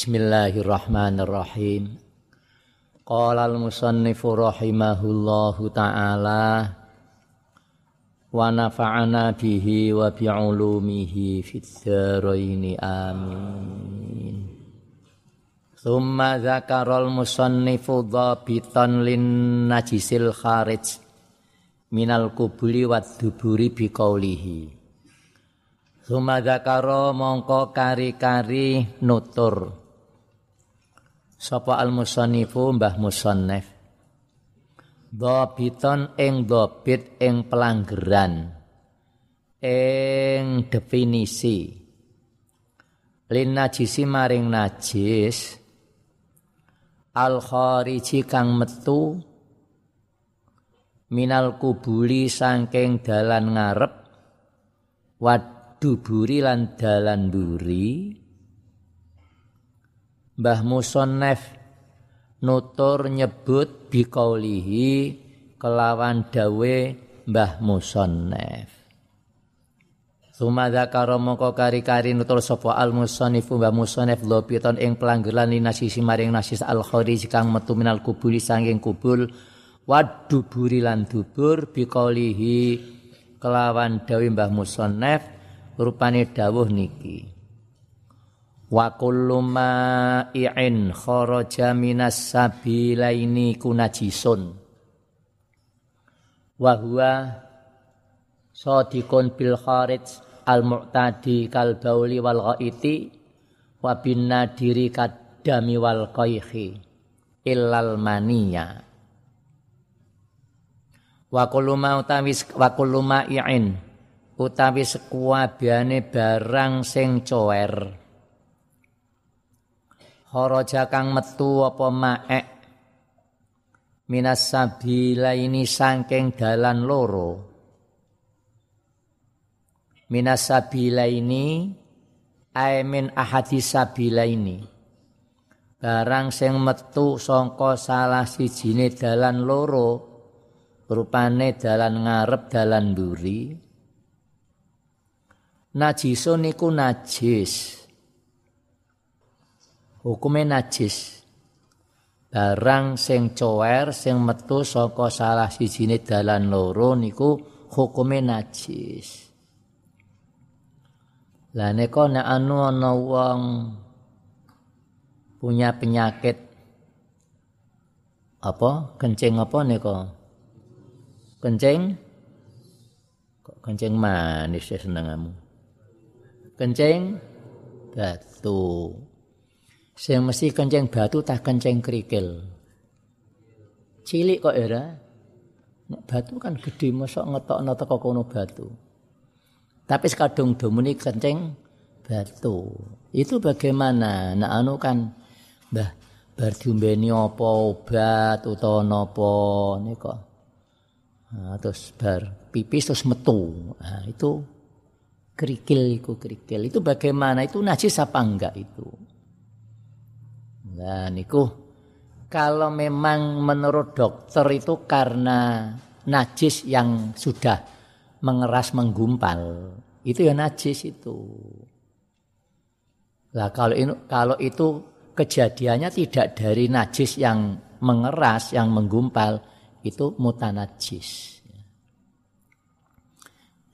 Bismillahirrahmanirrahim. Qala al-musannifu rahimahullahu ta'ala wa nafa'ana bihi wa bi'ulumihi fid dharain amin. Thumma dzakara al-musannifu dhabitan lin najisil kharij minal kubuli wa duburi biqaulihi. Thumma dzakara mongko kari-kari nutur sapa al musannifu mbah musannif? Dhabiton ing dhabit ing pelanggeran. Ing definisi. Lin najisi maring najis. Al khariji kang metu. Minal kubuli saking dalan ngarep. Waduburi lan dalan buri Mbah Musonef nutur nyebut biqaulihi kelawan dawe Mbah Musonef. Suma zakara mongko kari-kari nutur sapa al musannifu Mbah Musonef lopiton ing pelanggeran nasisi maring nasis al kharij kang metu minal kubuli sanging kubul waduburi lan dubur biqaulihi kelawan dawe Mbah Musonef rupane dawuh niki wa kullu ma'i'in kharaja minas sabilaini kunajisun. Wa huwa sadiqun bil kharij al mu'tadi kal bauli wal ghaiti wa bin nadiri kadami wal qayhi illal maniya. Wa kullu ma utawi wa kullu ma'i'in utawi sekuabane barang sing cower kharaja kang metu apa maek? Minas sabila ini sangking dalan loro. Minas sabila ini aimin ahadis sabila ini barang sing metu sangka salah sijine dalan loro rupane dalan ngarep dalan mburi. Najisun niku najis hukume najis barang sing cower sing metu saka salah sijine dalan loro niku hukume najis lah nek nek anu ana wong punya penyakit apa? Kencing apa nika kencing? Kok kencing manis ya senengamu kencing? Batu Sing mesti kenceng batu tak kenceng kerikil. Cilik kok era. Nek batu kan gede mosok ngetokno teko kono batu. Tapi sekadung domuni kenceng batu. Itu bagaimana? Nah anu kan Mbah bar apa obat utawa napa nika. Nah, terus bar pipis terus metu. Nah, itu kerikil itu kerikil. Itu bagaimana? Itu najis apa enggak itu? Nah niku kalau memang menurut dokter itu karena najis yang sudah mengeras menggumpal itu ya najis itu. Lah kalau ini kalau itu kejadiannya tidak dari najis yang mengeras yang menggumpal itu mutanajis.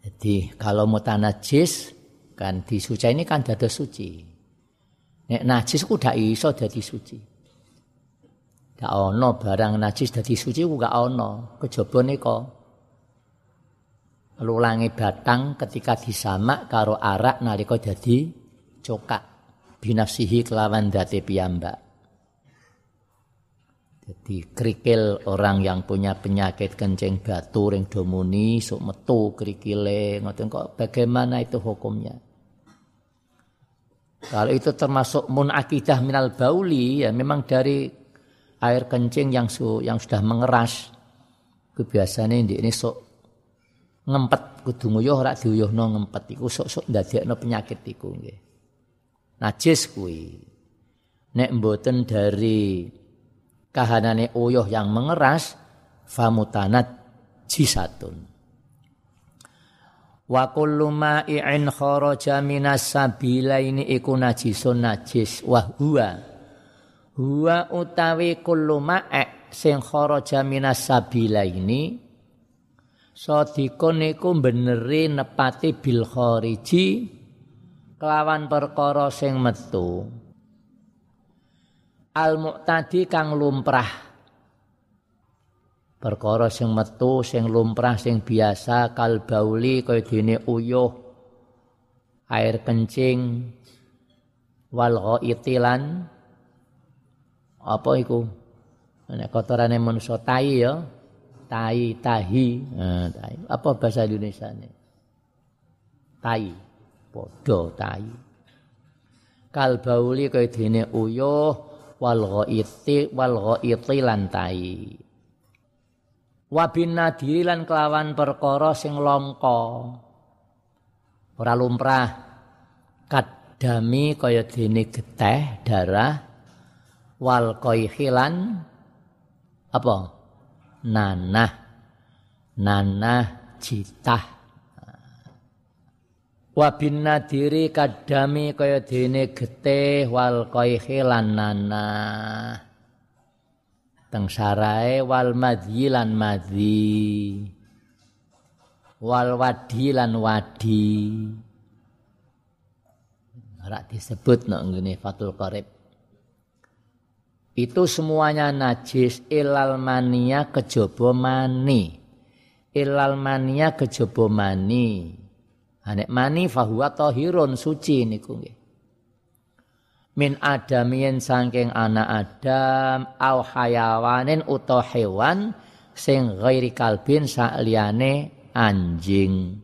Jadi kalau mutanajis kan disuci ini kan dada suci. Nek najis ku gak iso dadi suci. Gak ono barang najis dadi suci ku gak ono. Kejaba nika lulangi batang ketika disamak karo arak nalika dadi cokak binafsihi kelawan date piyambak. Jadi kerikil orang yang punya penyakit kencing batu ring domuni sok metu kerikile ngoten kok bagaimana itu hukumnya? Kalau itu termasuk munakidah minal bauli ya memang dari air kencing yang su, yang sudah mengeras. Kebiasaan ini ini sok ngempet kudu nguyuh ora diuyuhno ngempet iku sok-sok ndadekno penyakit iku nggih. Najis kuwi. Nek mboten dari kahanane uyuh yang mengeras famutanat jisatun. Wa kullu ma'i'in kharaja minas sabilaini iku najisun najis. Wa huwa? Huwa utawi kullu ma'i' sing kharaja minas sabilaini sadikun iku beneri nepati bil khariji kelawan perkara sing metu. Al muqtadi kang lumrah perkara sing metu sing lumrah sing biasa kal bauli kaya dene uyuh air kencing wal ghaitilan. Apa iku? Nek kotorane manusa tai ya tai tahi. Nah, tai. Apa bahasa Indonesia ini tai. Padha tai. Kal bauli kaya dene uyuh wal ghaiti wal ghaitilan tai wabin nadiri lan kelawan perkara sing langka. Ora lumrah. Kadami kaya dene geteh darah wal qaihilan apa? Nanah. Nanah jitah wabin nadiri kadami kaya dene geteh wal qaihilan nanah teng sarae wal madhi lan madhi wal wadi lan wadi. Ora disebut nek ngene Fatul Qarib. Itu semuanya najis. Ilal mania kejaba mani. Ilal mania kejaba mani. Anek mani fahuwa tahirun suci niku nggih min adamien saking anak adam au hayawanin utawa hewan sing ghairi kalbin sakliyane anjing.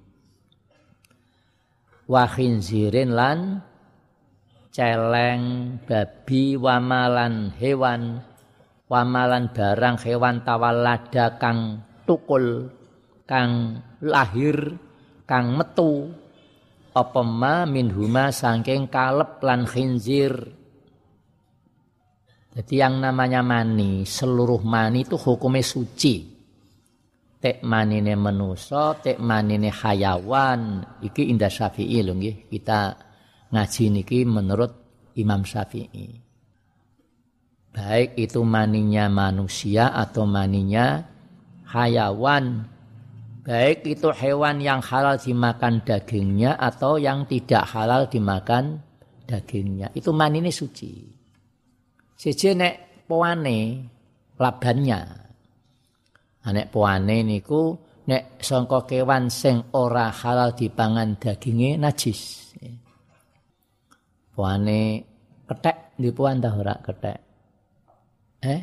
Wa khinzirin lan celeng babi wamalan hewan wamalan barang hewan tawalada kang tukul kang lahir kang metu apa ma min huma saking kalep lan khinzir. Jadi yang namanya mani, seluruh mani itu hukumnya suci. Tek manine menuso, tek manine hayawan. Iki indah syafi'i lho nggih. Kita ngaji niki menurut Imam Syafi'i. Baik itu maninya manusia atau maninya hayawan Baik itu hewan yang halal dimakan dagingnya atau yang tidak halal dimakan dagingnya. Itu man ini suci. Siji nek poane labannya. Nek poane niku nek sangka kewan sing ora halal dipangan dagingnya najis. Poane ketek di puan dah ora ketek. Eh?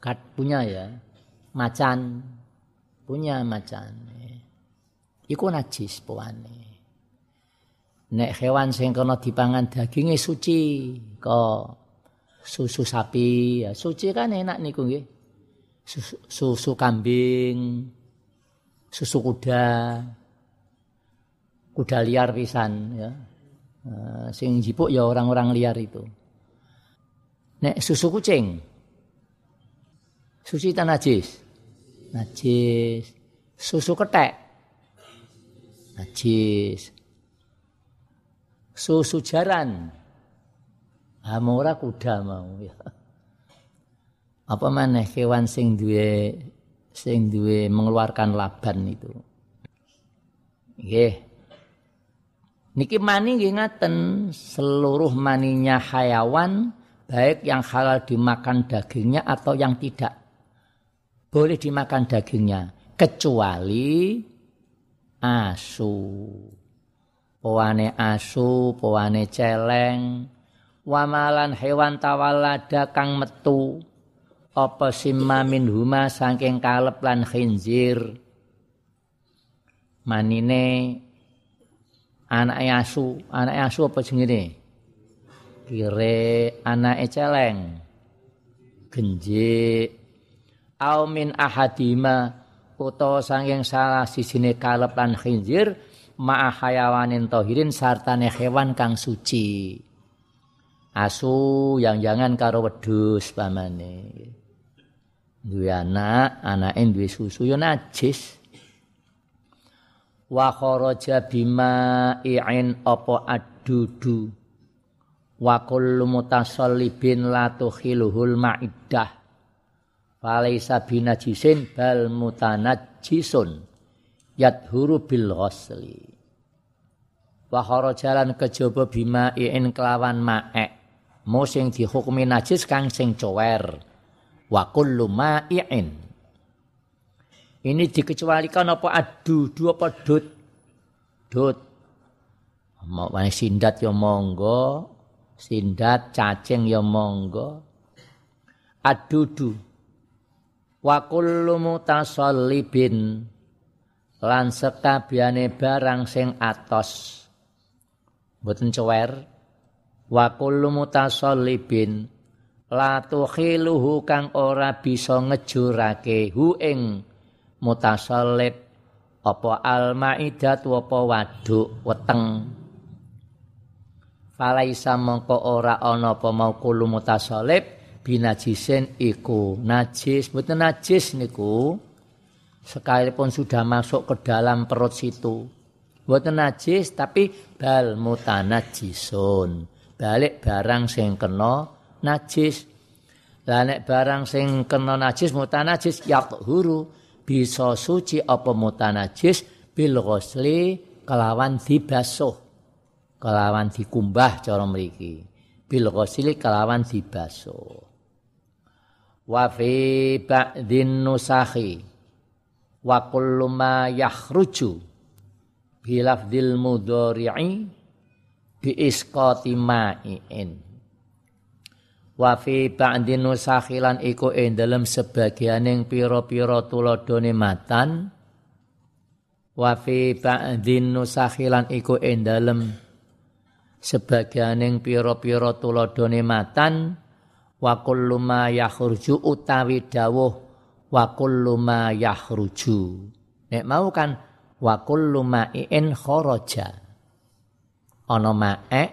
Kat punya ya. Macan punya macan. Iku najis puane. Nek hewan sing kena dipangan dagingnya suci, kok susu sapi ya suci kan enak niku nggih. Susu, susu kambing, susu kuda, kuda liar pisan ya. Uh, sing jipuk ya orang-orang liar itu. Nek susu kucing, suci tan najis najis. Susu ketek najis. Susu jaran Amora kuda mau ya. Apa maneh kewan sing duwe sing duwe mengeluarkan laban itu. Nggih. Niki mani nggih ngaten seluruh maninya hayawan baik yang halal dimakan dagingnya atau yang tidak boleh dimakan dagingnya kecuali asu. Powane asu, powane celeng, wamalan hewan tawalada kang metu apa simma min huma saking kalep lan khinzir. Manine anak asu, anak asu apa jenenge? Kire anak celeng. Genjik au min ahadima utawa sanging salah sisine kalep lan khinzir ma'a hayawanin tohirin sartane hewan kang suci. Asu yang jangan karo wedhus pamane. Duwe anak anake duwe susu ya najis. Wa kharaja bima i'in apa adudu. Wa kullu mutasallibin la tukhiluhul ma'iddah falaisa binajisin bal mutanajjisun yadhuru bil ghusli wa kharajalan kejaba bima i'in kelawan ma'ek. Mo sing dihukumi najis kang sing cower. Wa kullu ma'in. Ini dikecualikan apa adu dua apa dut? Dut. Mau sindat ya monggo. Sindat cacing ya monggo. Adudu wa kullu mutasallibin lan sekabehane barang sing atos. Mboten cewer wa kullu mutasallibin la tukhiluhu kang ora bisa ngejurake hu ing mutasallib apa al-maidat apa waduk weteng. Falaisa mongko ora ana apa mau mutasallib binajisen iku najis. Mboten najis niku sekalipun sudah masuk ke dalam perut situ. Mboten najis tapi bal mutanajisun balik barang sing kena najis. Lah nek barang sing kena najis mutanajis yathuru bisa suci apa mutanajis? Bil ghusli kelawan dibasuh. Kelawan dikumbah cara mriki. Bil ghusli kelawan dibasuh wa fi ba'din nusahi wa kullu ma yakhruju bilafdil mudhari'i bi isqati ma'in wa fi ba'di nusakhilan iku ing dalem sebagianing pira-pira tuladhane matan wa fi ba'di nusakhilan iku ing dalem sebagianing pira-pira tuladhane matan wa kullu ma yakhruju utawi dawuh wa kullu ma yakhruju nek mau kan wa kullu ma'in kharaja ana ma'e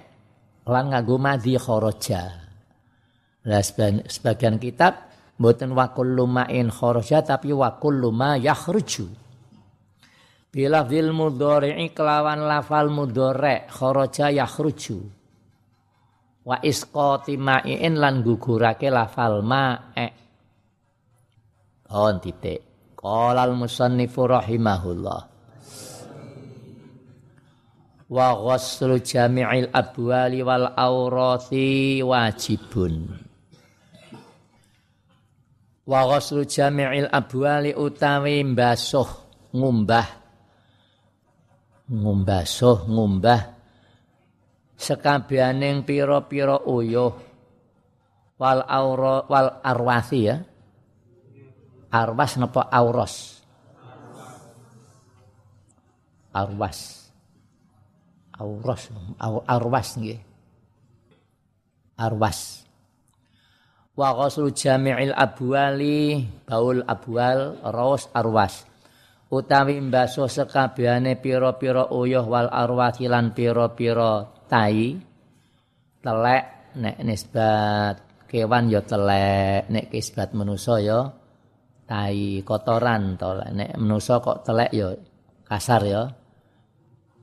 lan nganggo madhi kharaja Lah sebagian kitab mboten wa kullu ma'in kharaja tapi wa kullu ma yakhruju. Bila fil mudhari'i kelawan lafal mudhari' kharaja yakhruju. Wa isqati ma'in lan gugurake lafal ma'e. On titik. Qala al-musannifu rahimahullah. Wa ghuslu jami'il abwali wal awrathi wajibun. wa ghuslu jami'il abwali utawi mbasuh ngumbah ngumbasuh ngumbah sekabianing pira-pira uyuh. Wal aura wal arwasi ya. Arwas napa auros? Arwas. Auros arwas nggih. Arwas. Wa ghuslu jami'il abwali baul abwal raus arwas. Utawi mbasuh sekabehane pira-pira uyuh wal arwati lan pira-pira tai telek nek nisbat kewan ya telek nek nisbat manusa ya tai kotoran to. Nek manusa kok telek ya kasar ya.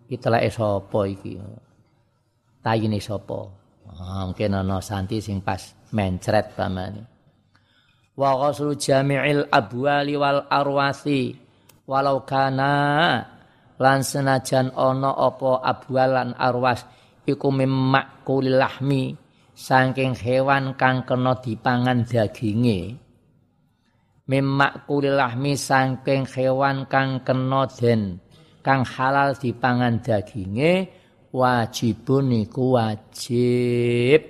Iki teleke sapa iki? Tai ini sapa? Ah, mungkin ana santi sing pas mencret pamane. Wa ghuslu jami'il abwali wal arwasi walau kana lan senajan ana apa abwal lan arwas iku mimmakulil lahmi saking hewan kang kena dipangan daginge. Mimmakulil lahmi saking hewan kang kena den kang halal dipangan daginge wajibun iku wajib.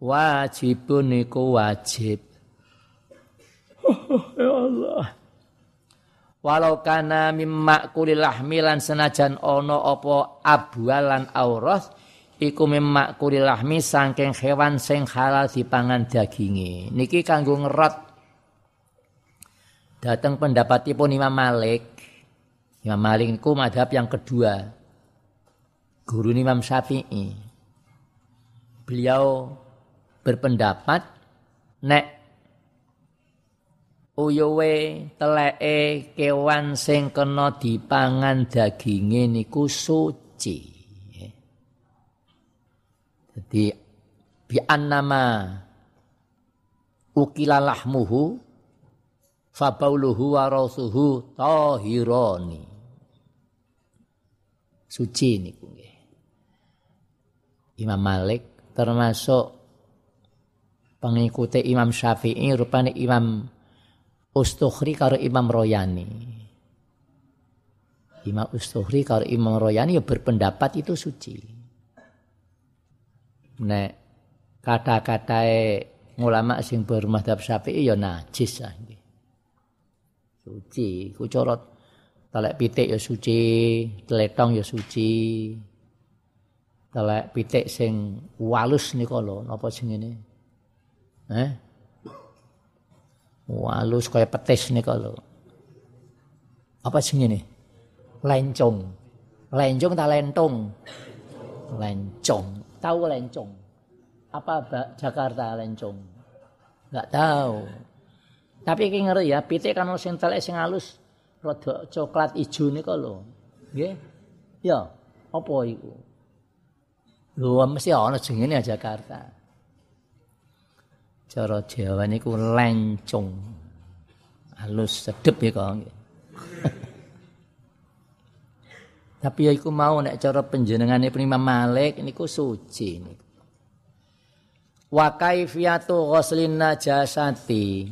Wajibun iku wajib walau kana mimma kulillah milan senajan ono opo abwalan auras iku mimma kulillah mi saking hewan sing halal dipangan daginge. Niki kanggo ngerot. Datang pendapatipun Imam Malik. Imam Malik niku madhab yang kedua. Guru Imam Syafi'i. Beliau berpendapat nek uyuwe teleke kewan sing kena dipangan daginge niku suci. Jadi bi annama ukilalahmuhu fabauluhu wa rasuhu tahirani suci niku nggih. Imam Malik termasuk pengikuti Imam Syafi'i rupane Imam Ustukhri karo Imam Royani. Imam Ustukhri karo Imam Royani ya berpendapat itu suci. Nek kata-katae ulama sing bermadhab Syafi'i ya najis ah Suci, ku corot telek pitik ya suci, teletong ya suci. Telek pitik sing walus nika lho, napa sing ngene? Eh? Walus kaya petis nih kalau. Apa sih ini? Lencong. Lencong tak lentung. Lencong. Tahu lencong? Apa Jakarta lencong? Enggak tahu. Tapi ki ngeri ya, pitik kan sing telek sing halus rada coklat ijo nika lho. Nggih. Ya, apa iku? Lho mesti ana jenenge Jakarta. Cara Jawa niku lencung. Halus sedep ya kok. Tapi ya iku mau nek cara penjenengane Imam Malik niku suci niku. Wa kaifiyatu ghuslin najasati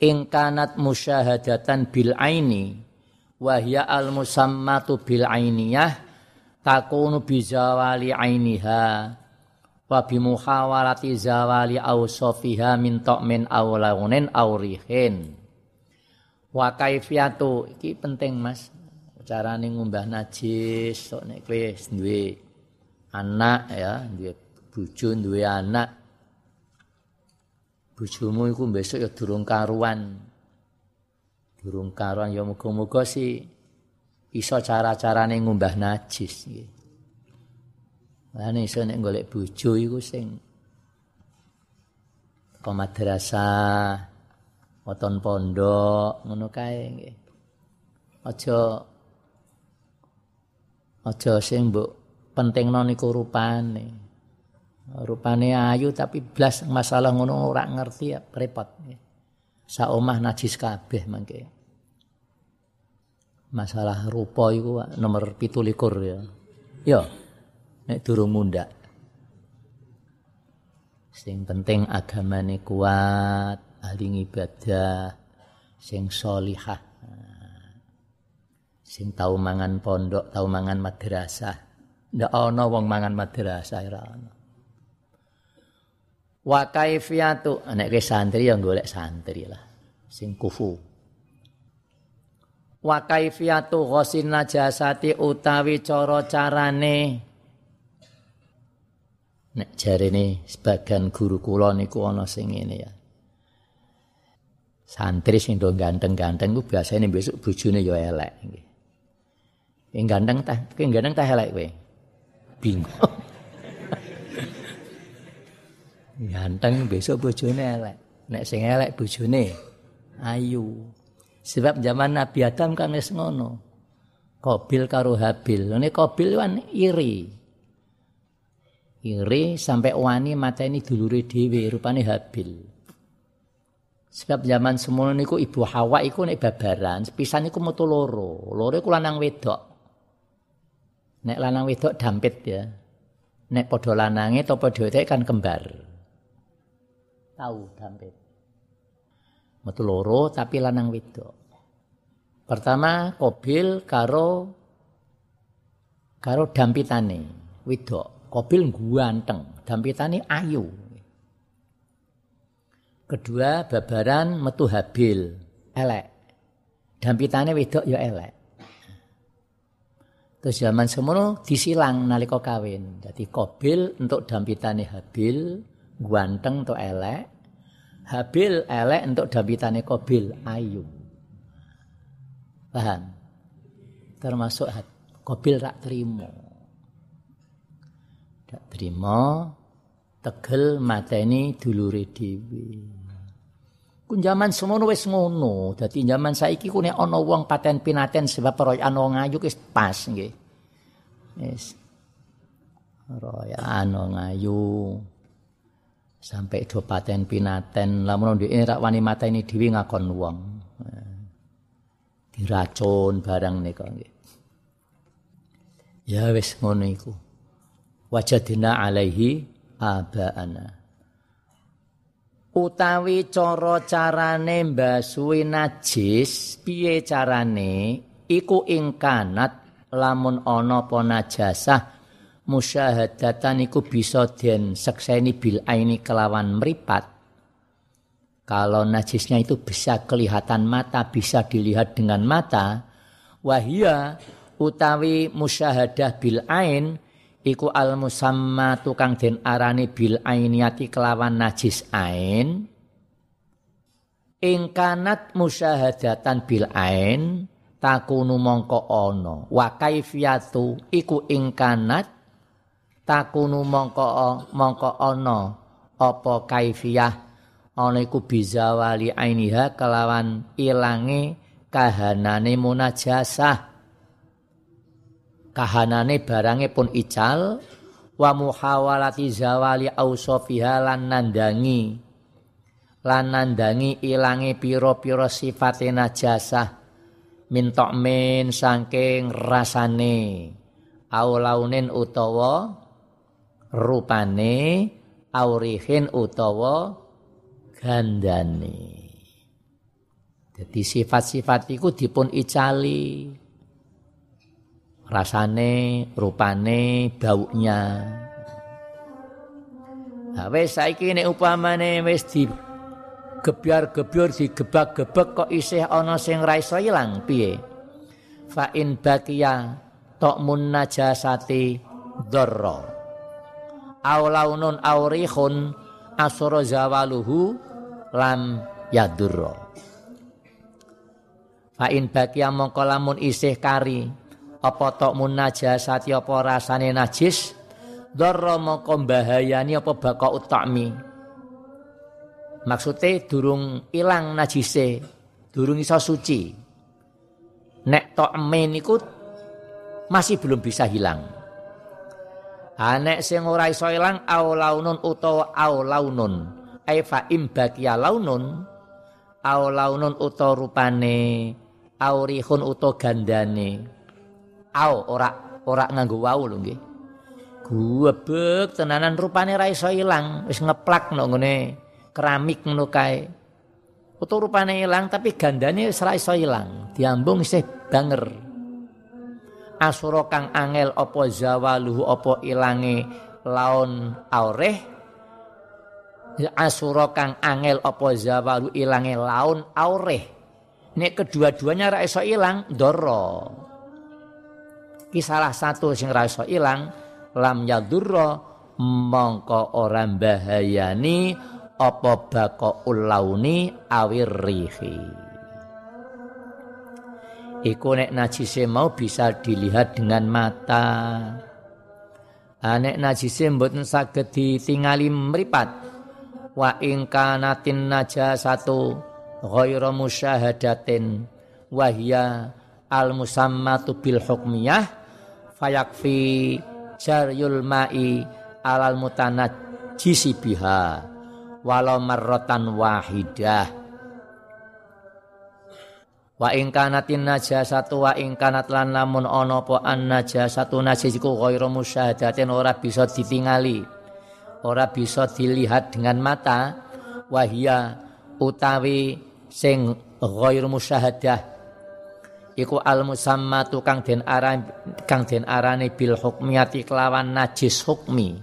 in kanat musyahadatan bil aini wa hiya al musammatu bil ainiyah takunu bi zawali ainiha wa bi muhawalati zawali awsafiha min ta'min aw launin aw rihin. Wa kaifiyatu iki penting Mas. Carane ngumbah najis sok nek kowe duwe anak ya duwe bojo duwe anak. Bojomu iku besok ya durung karuan. Durung karuan ya muga-muga sih iso cara-carane ngumbah najis gitu. Ane iso nek golek bojo iku sing ke madrasah, weton pondok, ngono kae nggih. Aja aja sing mbok pentingno niku rupane. Rupane ayu tapi blas masalah ngono ora ngerti ya repot nggih. Sa omah najis kabeh mangke. Masalah rupa iku nomor 17 ya. Ya. Nek durung mundak. Sing penting agamane kuat, ahli ibadah, sing solihah. Sing tau mangan pondok, tau mangan madrasah. Ndak ana wong mangan madrasah ora ana. Wa kaifiyatu, nek santri ya golek santri lah. Sing kufu. Wa kaifiyatu ghasin najasati utawi cara carane Nek jarene sebagian guru kula niku ana sing ngene ya. Santri sing do ganteng-ganteng ku biasane besok bojone ya elek nggih. Sing ganteng tah, sing ganteng tah elek kowe. Bingung. ganteng besok bojone elek. Nek sing elek bojone ayu. Sebab zaman Nabi Adam kan wis ngono. Kobil karo Habil. Ini Kobil kan iri. Iri sampai wani mata ini dulure dhewe rupane Habil. Sebab zaman semono niku Ibu Hawa iku nek babaran, sepisan iku metu loro. Loro iku lanang wedok. Nek lanang wedok dampit ya. Nek padha lanange to padha kan kembar. Tahu dampit. Metu loro tapi lanang wedok. Pertama Kobil karo karo dampitane wedok. Kobil ganteng, dampitane ayu. Kedua babaran metu Habil, elek. Dampitane wedok ya elek. Terus zaman semono disilang nalika kawin. Jadi Kobil untuk dampitane Habil, ganteng atau elek. Habil elek untuk dampitane Kobil, ayu. Paham? Termasuk Kobil rak terima. Gak trima tegel mateni dulure dhewe Ku zaman semono wis ngono. Dadi zaman saiki ku nek ana wong paten pinaten sebab royan wong ayu wis pas nggih. Wis. Royan wong ayu. Sampai do paten pinaten lamun ndek rak wani mata ini dhewe ngakon wong. Diracun barang nika nggih. Ya wis ngono iku. Wajadina alaihi abaana. utawi cara carane mbasuhi najis piye carane iku ing kanat lamun ana apa najasah musyahadatan iku bisa den sekseni bil aini kelawan meripat kalau najisnya itu bisa kelihatan mata bisa dilihat dengan mata wahia utawi musyahadah bil ain iku al musamma tukang den arani bil ainiyati kelawan najis ain. Ingkanat musyahadatan bil ain takunu mongko ono. Wa kaifiyatu iku ingkanat takunu mongko mongko ono. Apa kaifiyah? Ana iku bizawali ainiha kelawan ilange kahanane munajasah kahanane barange pun ical wa muhawalati zawali ausofiha lan nandangi. Lan nandangi ilange pira-pira sifate najasah min min saking rasane au launin utawa rupane aurihin utawa gandane. Jadi sifat-sifat itu dipun icali rasane, rupane, baunya. Nah, wis saiki nek upamane wis di gebyar-gebyur digebak-gebek kok isih ana sing ra iso ilang piye? Fa in baqiya ta'mun najasati dharra. Aw launun aurihun asra zawaluhu lam yadurra. Fa in baqiya mongko lamun isih kari apa tok munajasati apa rasane najis? Dharra mongko bahayani apa baka utami maksudnya durung ilang najise durung iso suci. Nek tok niku masih belum bisa hilang. Anek sing ora iso ilang au launun utawa au launun ai fa im baqiya launun au launun utawa rupane au rihun utawa gandane au ora ora nganggo wau lho nggih. Guwebek tenanan rupane ra iso ilang, wis ngeplak nang ngene keramik ngono kae. Utuh rupane ilang tapi gandane wis ra iso ilang, diambung isih banger. Asura kang angel apa zawaluhu apa ilange laun aureh asura kang angel apa zawalu ilange laun aureh nek kedua-duanya ra iso ilang ki salah satu sing ra ilang lam yadurra mongko ora bahayani apa bako ulauni awir rihi Iku nek najise mau bisa dilihat dengan mata. Anek najise mboten saged ditingali mripat. Wa ing kanatin najasatu ghairu musyahadatin wa hiya al musammatu bil hukmiyah fayakfi jaryul ma'i alal jisi biha walau marrotan wahidah. Wa ing kanatin najasatu wa ing kanat lan lamun ana apa an najasatu najis iku ghairu musyahadatin ora bisa ditingali ora bisa dilihat dengan mata wahia utawi sing ghairu musyahadah iku al musamma tukang den aran kang den arane bil hukmiyati kelawan najis hukmi.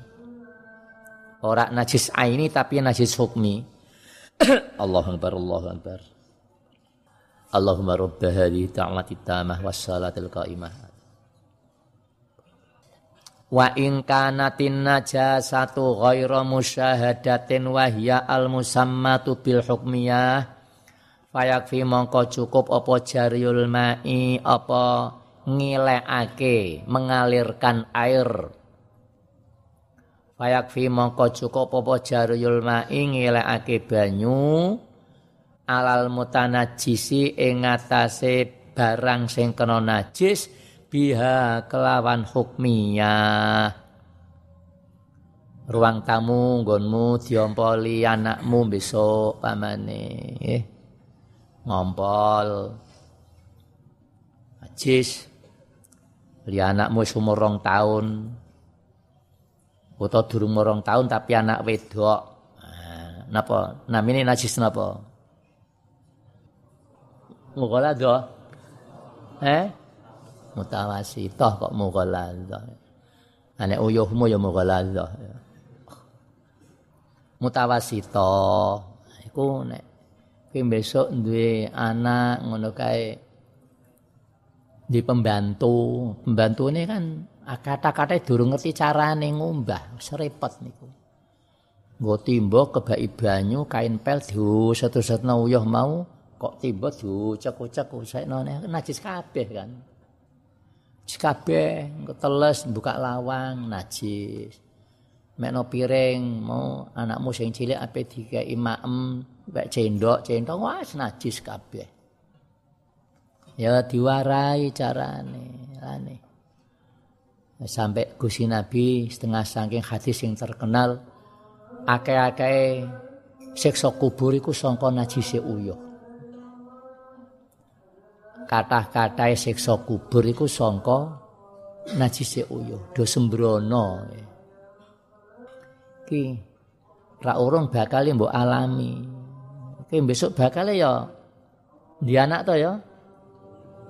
Ora najis aini tapi najis hukmi. Allahu akbar Allahu akbar. Allahumma rabb hadhihi ta'mati tamah was salatil qa'imah. Wa in kanatin najasatu ghairu musyahadatin wa hiya al musammatu bil hukmiyah Fayakfi mongko cukup apa jariul mai apa ngilekake mengalirkan air. Fayakfi mongko cukup apa jariul mai ngilekake banyu alal mutanajisi ing ngatasé barang sing kena najis biha kelawan hukmiyah. Ruang tamu nggonmu diompoli anakmu besok pamane nggih ngompol. Najis. Li anakmu wis umur rong taun. Utawa durung rong taun tapi anak wedok. Nah, napa? Namine najis napa? Mughaladha eh mutawasithah kok mughaladha ane uyuhmu ya mughaladha mutawasithah iku nek ki besok duwe anak ngono kae. Di pembantu. Pembantu ini kan kata-kata durung ngerti carane ngumbah serepot niku. Nggo timbo kebaki banyu kain pel diusut-usutna uyuh mau kok tiba diucek-ucek usekno najis kabeh kan. Kabeh teles buka lawang najis. Mekno piring mau anakmu sing cilik ape dikeki maem mek cendok cendok wis najis kabeh. Ya diwarai carane. Lane. Sampai Gusti Nabi setengah saking hadis yang terkenal akeh-akeh siksa kubur iku sangka najise uyuh. kathah-kathah siksa kubur iku sangka najise uyuh do sembrono iki ra urung bakal mbok alami iki besok bakal ya. Di anak to ya.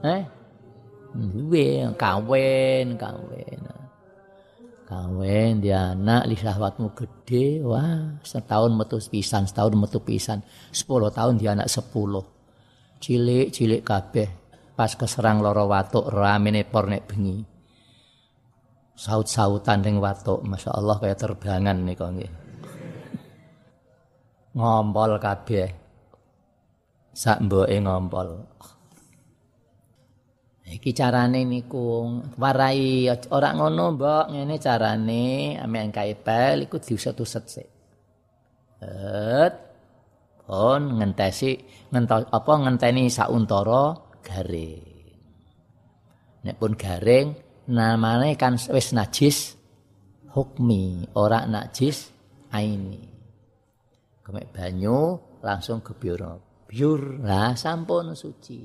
Eh? Duwe kawin kawin. Kawin di anak li syahwatmu gede wah setahun metu pisan setahun metu pisan. 10 tahun di anak 10 cilik-cilik kabeh. Pas keserang loro watuk ramene por nek bengi. Saut-sautan ning watuk, Masya Allah kayak terbangan nih kok Ngompol kabeh. Sak mboke ngompol. Iki carane niku warai ora ngono mbok ngene carane amen kaipel iku diusut-usut sik. Et pun ngentesi ngentos apa ngenteni sauntara garing. Nek pun garing namanya kan wis najis hukmi, ora najis aini. Kemek banyu langsung ke biur. Lah sampun suci.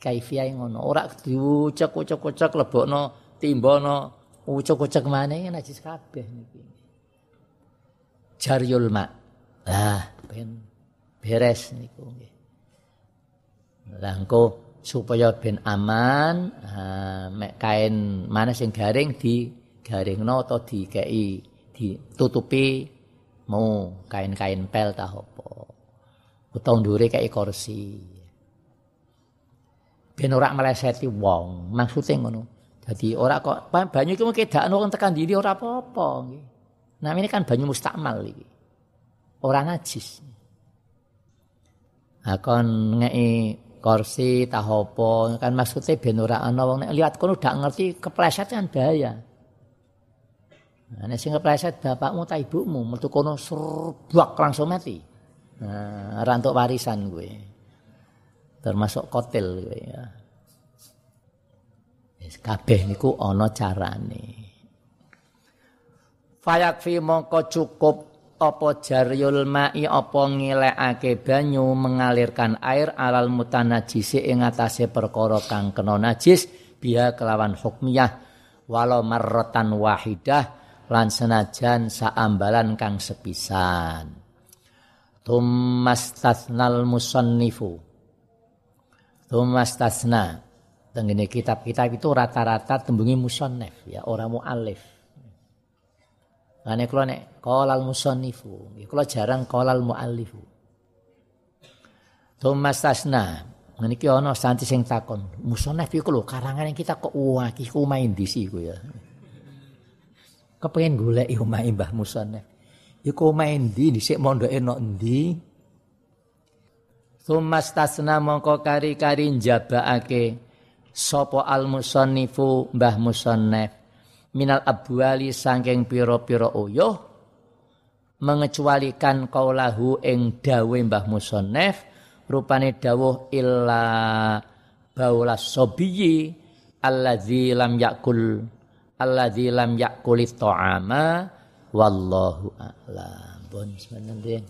Kaifiyah ngono, ora diucek-ucek-ucek lebokno timbono ucek-ucek maneh najis kabeh niki. Jaryul ma. Ah, ben beres niku nggih. Langko supaya ben aman, uh, mek kain mana sing garing di garingno atau dikei ditutupi mau kain-kain pel ta apa. Utawa ndure kei kursi. Ben ora meleseti wong, maksude ngono. Jadi ora kok banyu iku kedakno wong tekan diri ora apa-apa nggih. Nah ini kan banyu mustakmal iki. Ora najis. Akon ngei kursi tahopo kan maksudnya ben ora ana wong nek lihat kono dak ngerti kepleset kan bahaya. Nah, sing kepleset bapakmu ta ibumu metu kono serbak langsung mati. Nah, rantuk warisan gue. Termasuk kotil gue ya. Kabeh niku ana carane. Fayakfi mongko cukup apa jaryul ma'i apa ngilekake banyu mengalirkan air alal mutanajisi ing atase perkara kang kena najis biya kelawan hukmiyah walau marratan wahidah lan senajan saambalan kang sepisan. Tumastasnal musannifu. Tumastasna tengene kitab-kitab itu rata-rata tembungi musannif ya orang muallif. Ane kula nek qalal musannifu, kula jarang qalal muallifu. Thomas Tasna, niki ana santi sing takon, musannif iku lho karangan kita kok wah iki ku main di ya. Kepengen golek omahe Mbah Musannif. Iku main di dhisik mondoke nok endi? Thomas Tasna mongko kari-kari njabakake sapa al musannifu Mbah Musannif minal abwali saking pira-pira uyuh mengecualikan kaulahu ing dawe Mbah Musonef rupane dawuh illa baulas sobiyi alladzi lam yakul alladzi lam yakulit ta'ama wallahu a'lam. Bon, sebenarnya